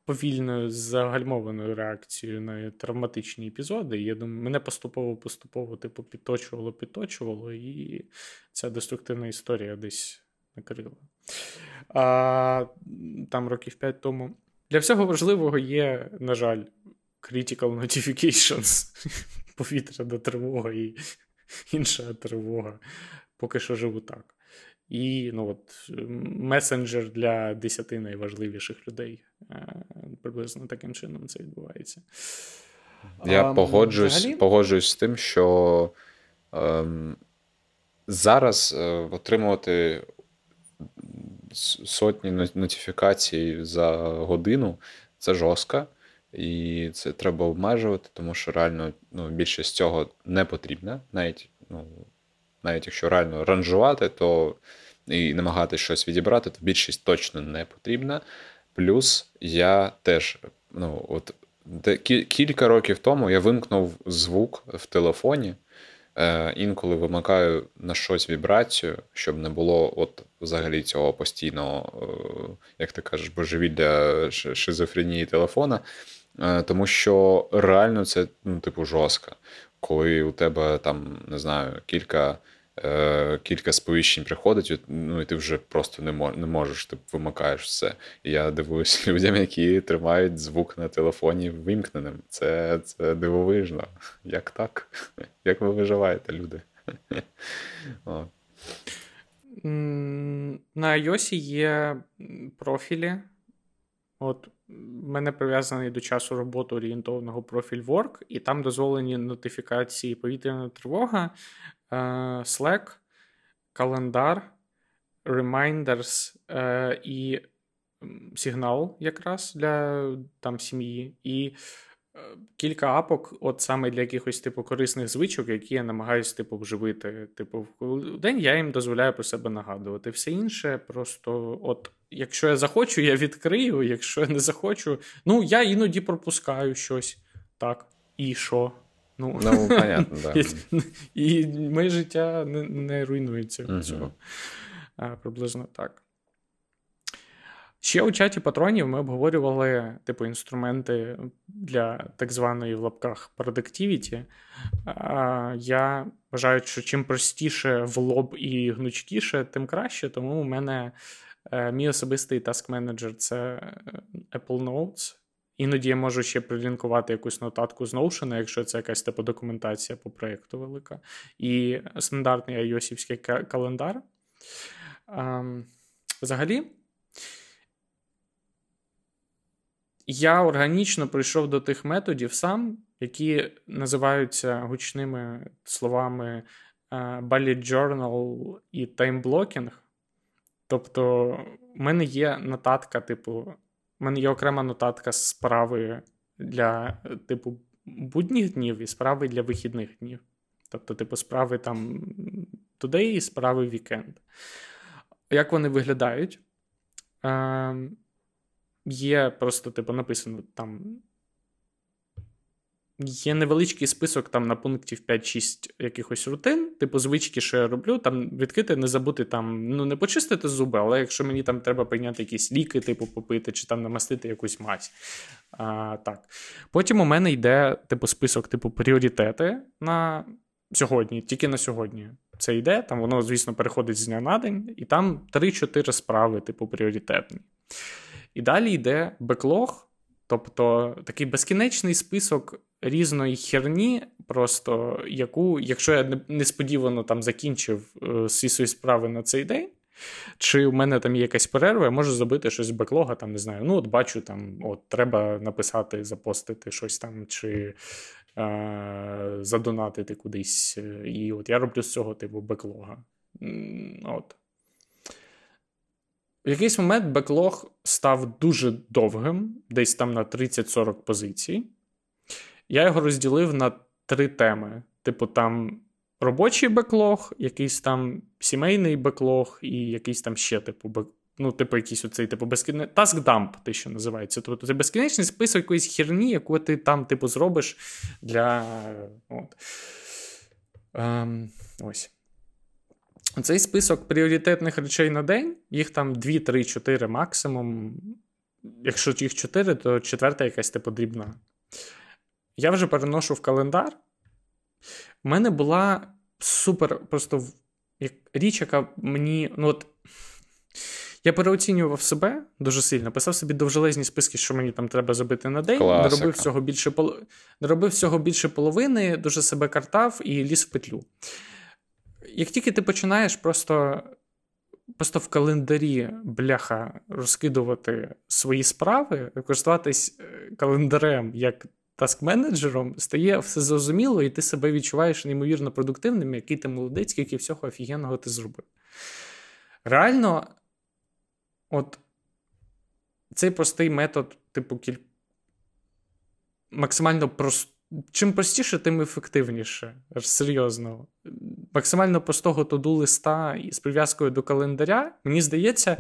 повільною загальмованою реакцією на травматичні епізоди. Я думаю, мене поступово-поступово типу, підточувало, підточувало, і ця деструктивна історія десь накрила. А там років 5 тому. Для всього важливого є, на жаль, critical notifications, повітряна тривога і інша тривога. Поки що живу так. І ну, от, месенджер для 10 найважливіших людей. Е, приблизно таким чином це відбувається. Я а, погоджуюсь взагалі? погоджуюсь з тим, що ем, зараз е, отримувати сотні нотифікацій за годину це жорстко. І це треба обмежувати, тому що реально ну, більшість цього не потрібна. Навіть ну, навіть якщо реально ранжувати, то і намагатися щось відібрати, то більшість точно не потрібна. Плюс я теж, ну, от кілька років тому я вимкнув звук в телефоні. Е, Інколи вимикаю на щось вібрацію, щоб не було от взагалі цього постійного, е, як ти кажеш, божевілля шизофренії телефона. Е, тому що реально це ну, типу жорстко. Коли у тебе там, не знаю, кілька е, кілька сповіщень приходить, ну і ти вже просто не мож, не можеш, ти вимикаєш все. І я дивуюся людям, які тримають звук на телефоні вимкненим. Це це дивовижно. Як так? Як ви виживаєте, люди? На iOS є профілі. От в мене прив'язаний до часу роботи орієнтованого профіль Work, і там дозволені нотифікації повітряна тривога, Slack, календар, Reminders е, і сигнал якраз для там сім'ї. І кілька апок, от саме для якихось типу корисних звичок, які я намагаюся типу, вживити. Типу, в день я їм дозволяю про себе нагадувати. Все інше, просто, от, якщо я захочу, я відкрию. Якщо я не захочу, ну я іноді пропускаю щось. Так, і що? Ну, ну понятно, да. І, і моє життя не не руйнується від цього. А, Приблизно так. Ще у чаті патронів ми обговорювали типу інструменти для так званої в лапках продуктивіті. Я вважаю, що чим простіше в лоб і гнучкіше, тим краще. Тому у мене е, мій особистий таск менеджер це е, Apple Notes. Іноді я можу ще прилінкувати якусь нотатку з Notion, якщо це якась типу документація по проєкту велика. І стандартний iOS календар. Взагалі. я органічно прийшов до тих методів сам, які називаються гучними словами е, bullet journal і таймблокінг. Тобто, в мене є нотатка, типу, в мене є окрема нотатка з справи для, типу, будніх днів і справи для вихідних днів. Тобто, типу, справи там today і справи вікенд. Як вони виглядають? Е, Є просто, типу, написано там. Є невеличкий список там на пунктів 5-6 якихось рутин, типу звички, що я роблю, там відкрити, не забути там, ну не почистити зуби, але якщо мені там треба прийняти якісь ліки, типу, попити, чи там намастити якусь мазь. А, так. Потім у мене йде, типу, список, типу, пріоритети на сьогодні, тільки на сьогодні. це йде. Там воно, звісно, переходить з дня на день, і там 3-4 справи, типу, пріоритетні. І далі йде беклог, тобто такий безкінечний список різної херні, просто яку, якщо я несподівано там закінчив е, всі свої справи на цей день. Чи в мене там є якась перерва, я можу зробити щось з беклога, там не знаю. Ну, от бачу, там от треба написати, запостити щось там, чи е- задонатити кудись. І от я роблю з цього типу беклога. От. В якийсь момент беклог став дуже довгим, десь там на 30-40 позицій. Я його розділив на три теми. Типу, там робочий беклог, якийсь там сімейний беклог і якийсь там ще, типу, бек... ну, типу, якийсь оцей, типу, безкінечний таскдамп, те, що називається. Тобто це безкінечний список якоїсь херні, яку ти там, типу, зробиш для. От. Ем, Ось. Цей список пріоритетних речей на день, їх там 2, 3, 4 максимум. Якщо їх 4, то четверта якась типу дрібна. Я вже переношу в календар. У мене була супер просто річ, яка мені. ну от, Я переоцінював себе дуже сильно, писав собі довжелезні списки, що мені там треба зробити на день. Не робив всього більше не робив всього більше половини, дуже себе картав і ліз в петлю. Як тільки ти починаєш просто просто в календарі бляха розкидувати свої справи, користуватись е, календарем як таск-менеджером, стає все зрозуміло, і ти себе відчуваєш неймовірно продуктивним, який ти молодець, скільки всього офігенного ти зробив. Реально, от цей простий метод, типу, кіль... максимально прост. Чим простіше, тим ефективніше. Серйозно. Максимально простого тоду листа з прив'язкою до календаря, мені здається,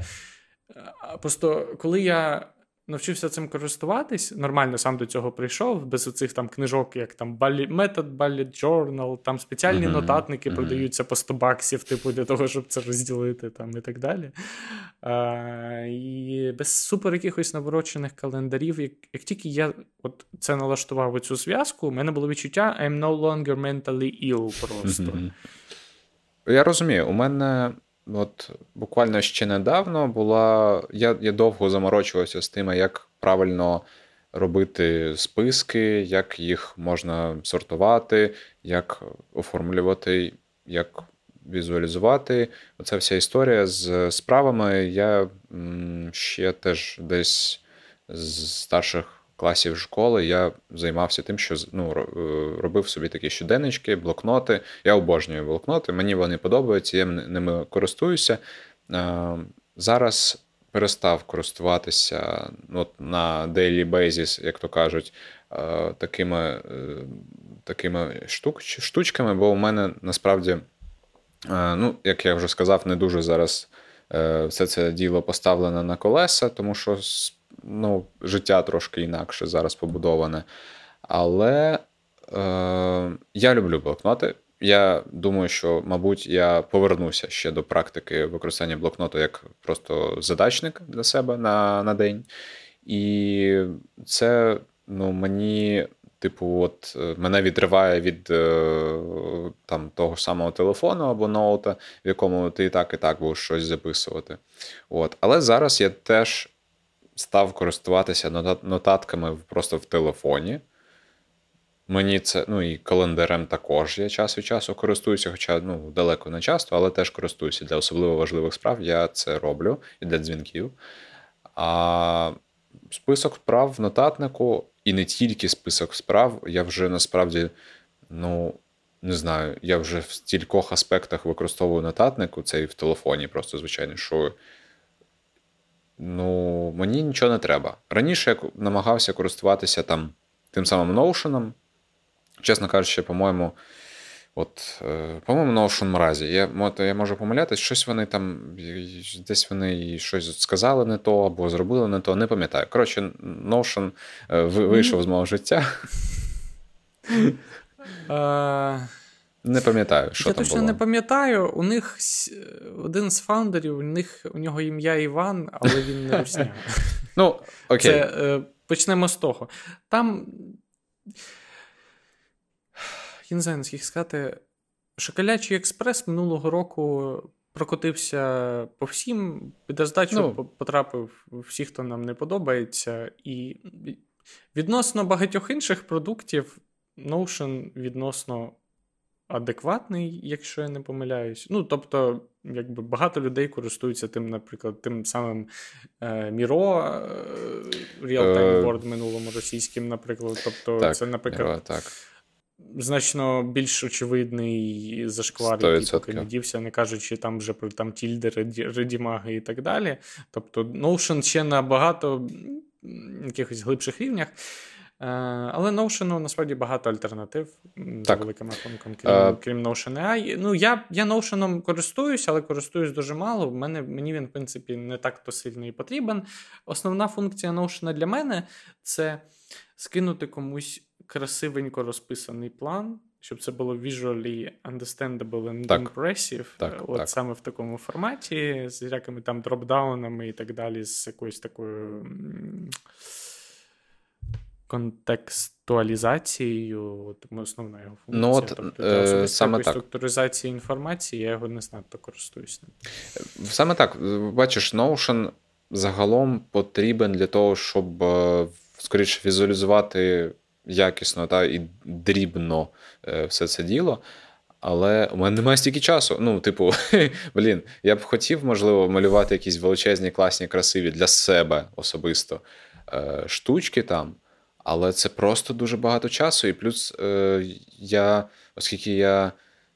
просто коли я навчився цим користуватись, нормально сам до цього прийшов, без оцих там книжок, як там Method Bullet Journal, там спеціальні uh-huh, нотатники uh-huh. продаються по 100 баксів, типу, для того, щоб це розділити там і так далі. А, І без супер якихось наворочених календарів, як як тільки я от це налаштував у цю зв'язку, у мене було відчуття I'm no longer mentally ill просто. Uh-huh. Я розумію, у мене от буквально ще недавно була. Я я довго заморочувався з тим, як правильно робити списки, як їх можна сортувати, як оформлювати, як візуалізувати. Оця вся історія з справами. Я ще теж десь з старших класів школи я займався тим, що ну, е, робив собі такі щоденнички, блокноти. Я обожнюю блокноти, мені вони подобаються, я ними користуюся. Е, зараз перестав користуватися ну, от, на daily basis, як то кажуть, е, такими такими штук, штучками, бо у мене насправді, ну, як я вже сказав, не дуже зараз все це діло поставлене на колеса, тому що ну, життя трошки інакше зараз побудоване. Але е, я люблю блокноти. Я думаю, що, мабуть, я повернуся ще до практики використання блокноту як просто задачник для себе на на день. І це ну, мені, типу, от е, мене відриває від е, там, того самого телефону або ноута, в якому ти і так і так будеш щось записувати. От. Але зараз я теж став користуватися нотатками просто в телефоні. Мені це, ну і календарем також я час від часу користуюся, хоча ну, далеко не часто, але теж користуюся для особливо важливих справ. Я це роблю і для дзвінків. А список справ в нотатнику, і не тільки список справ, я вже насправді, ну, не знаю, я вже в стількох аспектах використовую нотатнику, це і в телефоні, просто звичайно, що ну, мені нічого не треба. Раніше я намагався користуватися там тим самим Notion. Чесно кажучи, по-моєму, от, е, по-моєму, Notion мразі. Я я можу помилятися, щось вони там, десь вони щось сказали не то, або зробили не то, не пам'ятаю. Коротше, Notion е, вийшов з мого життя. Не пам'ятаю, що я там точно було. не пам'ятаю. У них один з фаундерів, у них у нього ім'я Іван, але він не русня. Ну, окей. Це, е, Почнемо з того. Там. Я не знаю, наскільки сказати. Шоколячий експрес минулого року прокотився по всім, під роздачу ну, потрапив всі, хто нам не подобається. І відносно багатьох інших продуктів Notion відносно адекватний, якщо я не помиляюсь. Ну, тобто, якби багато людей користуються тим, наприклад, тим самим е, Міро е, Real-Time Board минулому російським, наприклад. Тобто, так, це, наприклад. Міро, так. Значно більш очевидний зашквар, який поки не дівся, не кажучи там вже про там тільди, редімаги і так далі. Тобто Notion ще на багато якихось глибших рівнях. Е, але Notion насправді багато альтернатив за великим рахунком, крім uh, крім Notion AI. Ну, Я я Notion користуюсь, але користуюсь дуже мало. В мене, Мені він, в принципі, не так то сильно і потрібен. Основна функція Notion для мене це скинути комусь красивенько розписаний план. Щоб це було visually understandable and так. impressive, так, от так. саме в такому форматі, з якими там дропдаунами і так далі, з якоюсь такою контекстуалізацією, от, основна його функція. Ну, от, тобто, е, саме так. структуризації інформації, я його не знато користуюся. Саме так. Бачиш, Notion загалом потрібен для того, щоб е, скоріше візуалізувати якісно та, і дрібно е, все це діло. Але у мене немає стільки часу. Ну, типу, блін, я б хотів, можливо, малювати якісь величезні, класні, красиві для себе особисто штучки там. Але це просто дуже багато часу. І плюс е, я, оскільки я,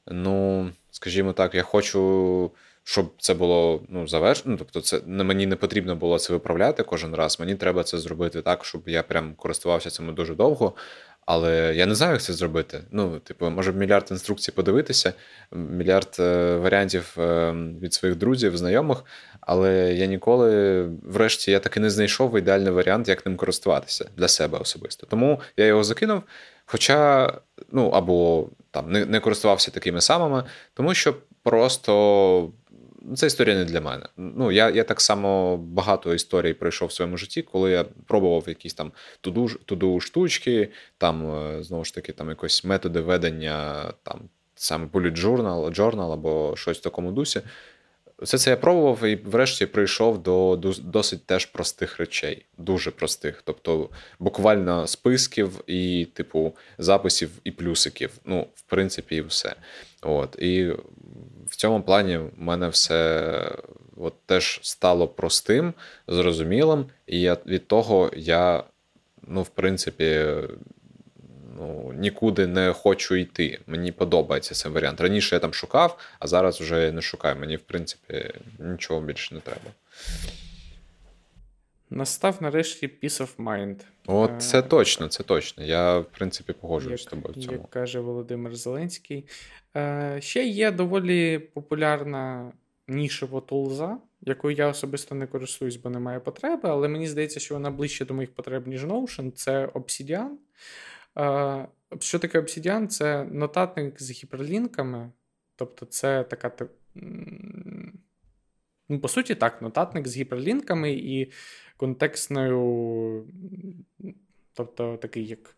ну, скажімо так, я хочу, щоб це було ну, завершено. Ну, тобто, це мені не потрібно було це виправляти кожен раз. Мені треба це зробити так, щоб я прям користувався цим дуже довго. Але я не знаю, як це зробити. Ну, типу, може мільярд інструкцій подивитися, мільярд е, варіантів е, від своїх друзів, знайомих. Але я ніколи, врешті, я таки не знайшов ідеальний варіант, як ним користуватися для себе особисто. Тому я його закинув. Хоча, ну або там не не користувався такими самими, тому що просто ця історія не для мене. Ну, Я я так само багато історій пройшов в своєму житті, коли я пробував якісь там туду туду штучки, там е, знову ж таки там якось методи ведення, там саме journal, journal або щось в такому дусі. Все це я пробував і врешті прийшов до досить теж простих речей, дуже простих. Тобто буквально списків і, типу, записів і плюсиків. Ну, в принципі, і все. От. І в цьому плані в мене все от теж стало простим, зрозумілим, і я, від того я, ну, в принципі, ну, нікуди не хочу йти. Мені подобається цей варіант. Раніше я там шукав, а зараз вже не шукаю. Мені, в принципі, нічого більше не треба. Настав нарешті peace of mind. От е, це точно, це точно. Я, в принципі, погоджуюсь з тобою в цьому. Як каже Володимир Зеленський. Е, ще є доволі популярна нішева тулза, якою я особисто не користуюсь, бо немає потреби, але мені здається, що вона ближче до моїх потреб, ніж Notion. Це Obsidian. Що таке Obsidian? Це нотатник з гіперлінками. Тобто, це така. Ну, По суті, так, нотатник з гіперлінками і контекстною, тобто такий як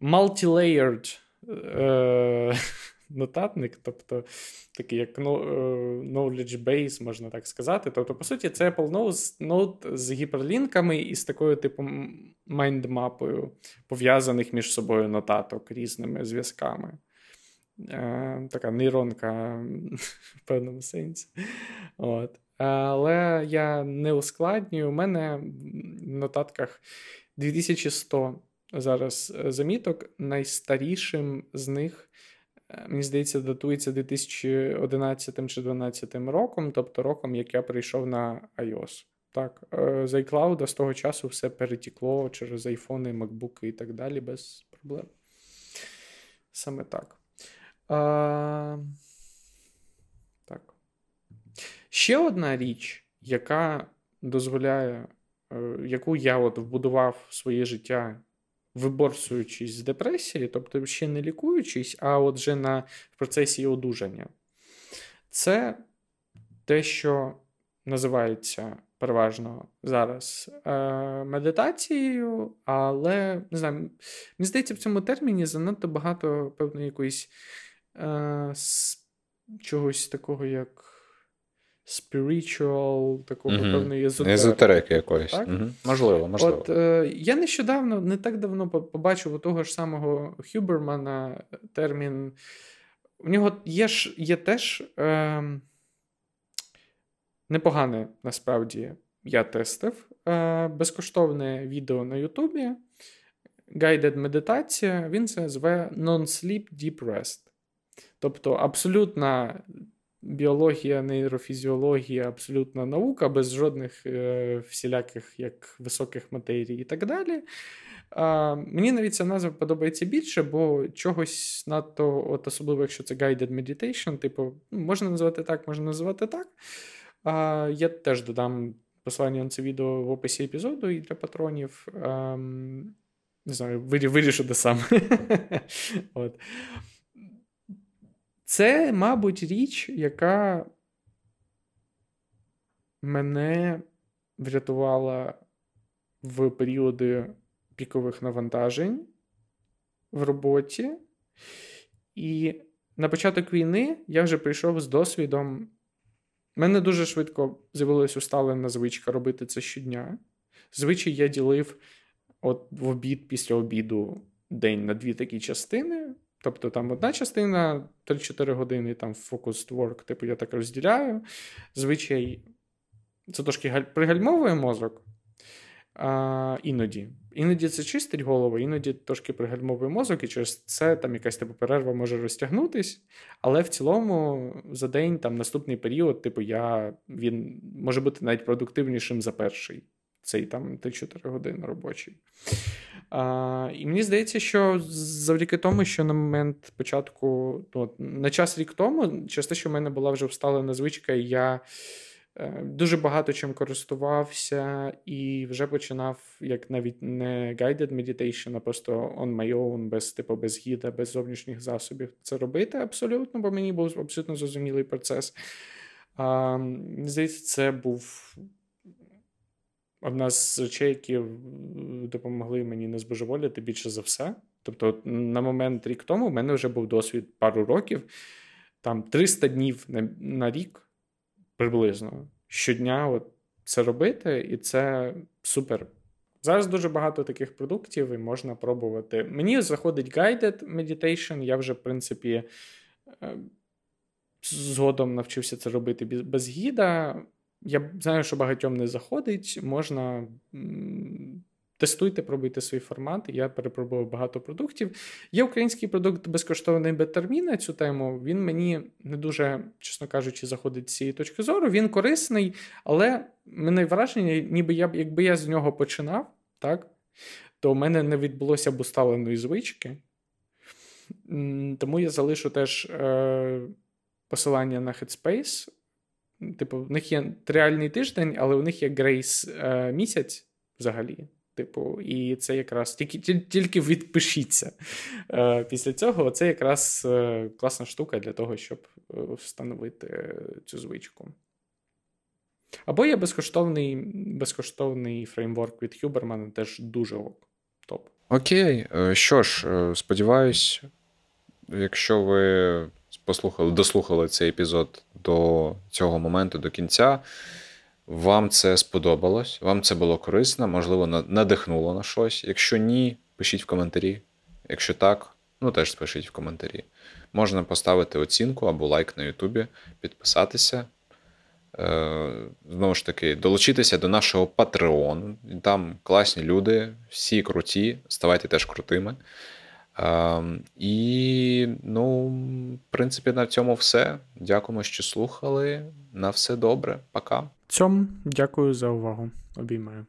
multi-layered е- нотатник, тобто такий як knowledge base, можна так сказати. Тобто, по суті, це Apple Note з гіперлінками і з такою типу майндмапою пов'язаних між собою нотаток різними зв'язками. Е, Така нейронка в певному сенсі. От. Але я не ускладнюю. У мене в нотатках 2100 зараз е, заміток. Найстарішим з них, е, мені здається, датується 2011 чи 2012 роком, тобто роком, як я прийшов на iOS. Так, е, з iCloud з того часу все перетікло через айфони, макбуки і так далі, без проблем. Саме так. А... Так. Ще одна річ, яка дозволяє, яку я от вбудував в своє життя виборцуючись з депресії, тобто ще не лікуючись, а от вже на в процесі одужання. Це те, що називається переважно зараз е, медитацією, але не знаю, мені здається, в цьому терміні занадто багато певної якоїсь е, чогось такого, як spiritual, такого угу. певної езотерики. Езотерики якоїсь. Так? Угу. Можливо, можливо. От е, я нещодавно, не так давно побачив у того ж самого Хюбермана термін. У нього є ж є теж е, непогане насправді я тестив е, безкоштовне відео на Ютубі. Guided медитація, він це зве Non-Sleep Deep Rest. Тобто абсолютна біологія, нейрофізіологія, абсолютна наука, без жодних е, всіляких як високих матерій і так далі. А, Мені навіть ця назва подобається більше, бо чогось надто, от особливо, якщо це guided meditation, типу, ну, можна назвати так, можна називати так. А, Я теж додам посилання на це відео в описі епізоду і для патронів. А, не знаю, вирішу де сам. От. Це, мабуть, річ, яка мене врятувала в періоди пікових навантажень в роботі. І на початок війни я вже прийшов з досвідом. У мене дуже швидко з'явилася усталена звичка робити це щодня. Звичай я ділив от в обід після обіду день на дві такі частини. Тобто там одна частина 3-4 години, там focused work, типу я так розділяю. Звичай, це трошки пригальмовує мозок. А, Іноді. Іноді це чистить голову, іноді трошки пригальмовує мозок, і через це там якась типу перерва може розтягнутись. Але в цілому за день там наступний період, типу, я він може бути навіть продуктивнішим за перший цей там 3-4 години робочий. А, І мені здається, що завдяки тому, що на момент початку, ну, на час рік тому, через те, що в мене була вже всталена звичка, я е, дуже багато чим користувався і вже починав, як навіть не guided meditation, а просто on my own, без типу, без гіда, без зовнішніх засобів це робити абсолютно, бо мені був абсолютно зрозумілий процес. А, Здається, це був одна з речей, які допомогли мені не збожеволіти більше за все. Тобто, на момент рік тому в мене вже був досвід пару років, там 300 днів на, на рік приблизно щодня от це робити, і це супер. Зараз дуже багато таких продуктів і можна пробувати. Мені заходить guided meditation, я вже, в принципі, е, згодом навчився це робити без гіда. Я знаю, що багатьом не заходить. Можна тестуйте, пробуйте свій формат. Я перепробував багато продуктів. Є український продукт безкоштовний Бетермі на цю тему. Він мені не дуже, чесно кажучи, заходить з цієї точки зору. Він корисний, але мене враження, ніби я якби я з нього починав, так, то в мене не відбулося б усталеної звички. Тому я залишу теж е, посилання на Headspace. Типу, в них є реальний тиждень, але у них є грейс е, місяць взагалі. Типу, і це якраз тільки тільки відпишіться. Е, Після цього це якраз е, класна штука для того, щоб встановити цю звичку. Або є безкоштовний безкоштовний фреймворк від Huberman, теж дуже ок. топ. Окей. Що ж, сподіваюсь, якщо ви послухали, дослухали цей епізод до цього моменту, до кінця. Вам це сподобалось, вам це було корисно, можливо, надихнуло на щось. Якщо ні, пишіть в коментарі. Якщо так, ну теж пишіть в коментарі. Можна поставити оцінку або лайк на Ютубі, підписатися. Е, знову ж таки, долучитися до нашого Патреону. Там класні люди, всі круті, ставайте теж крутими. Ем, і, ну, в принципі, на цьому все. Дякуємо, що слухали. На все добре. Пока. Цьом, дякую за увагу. Обіймаю.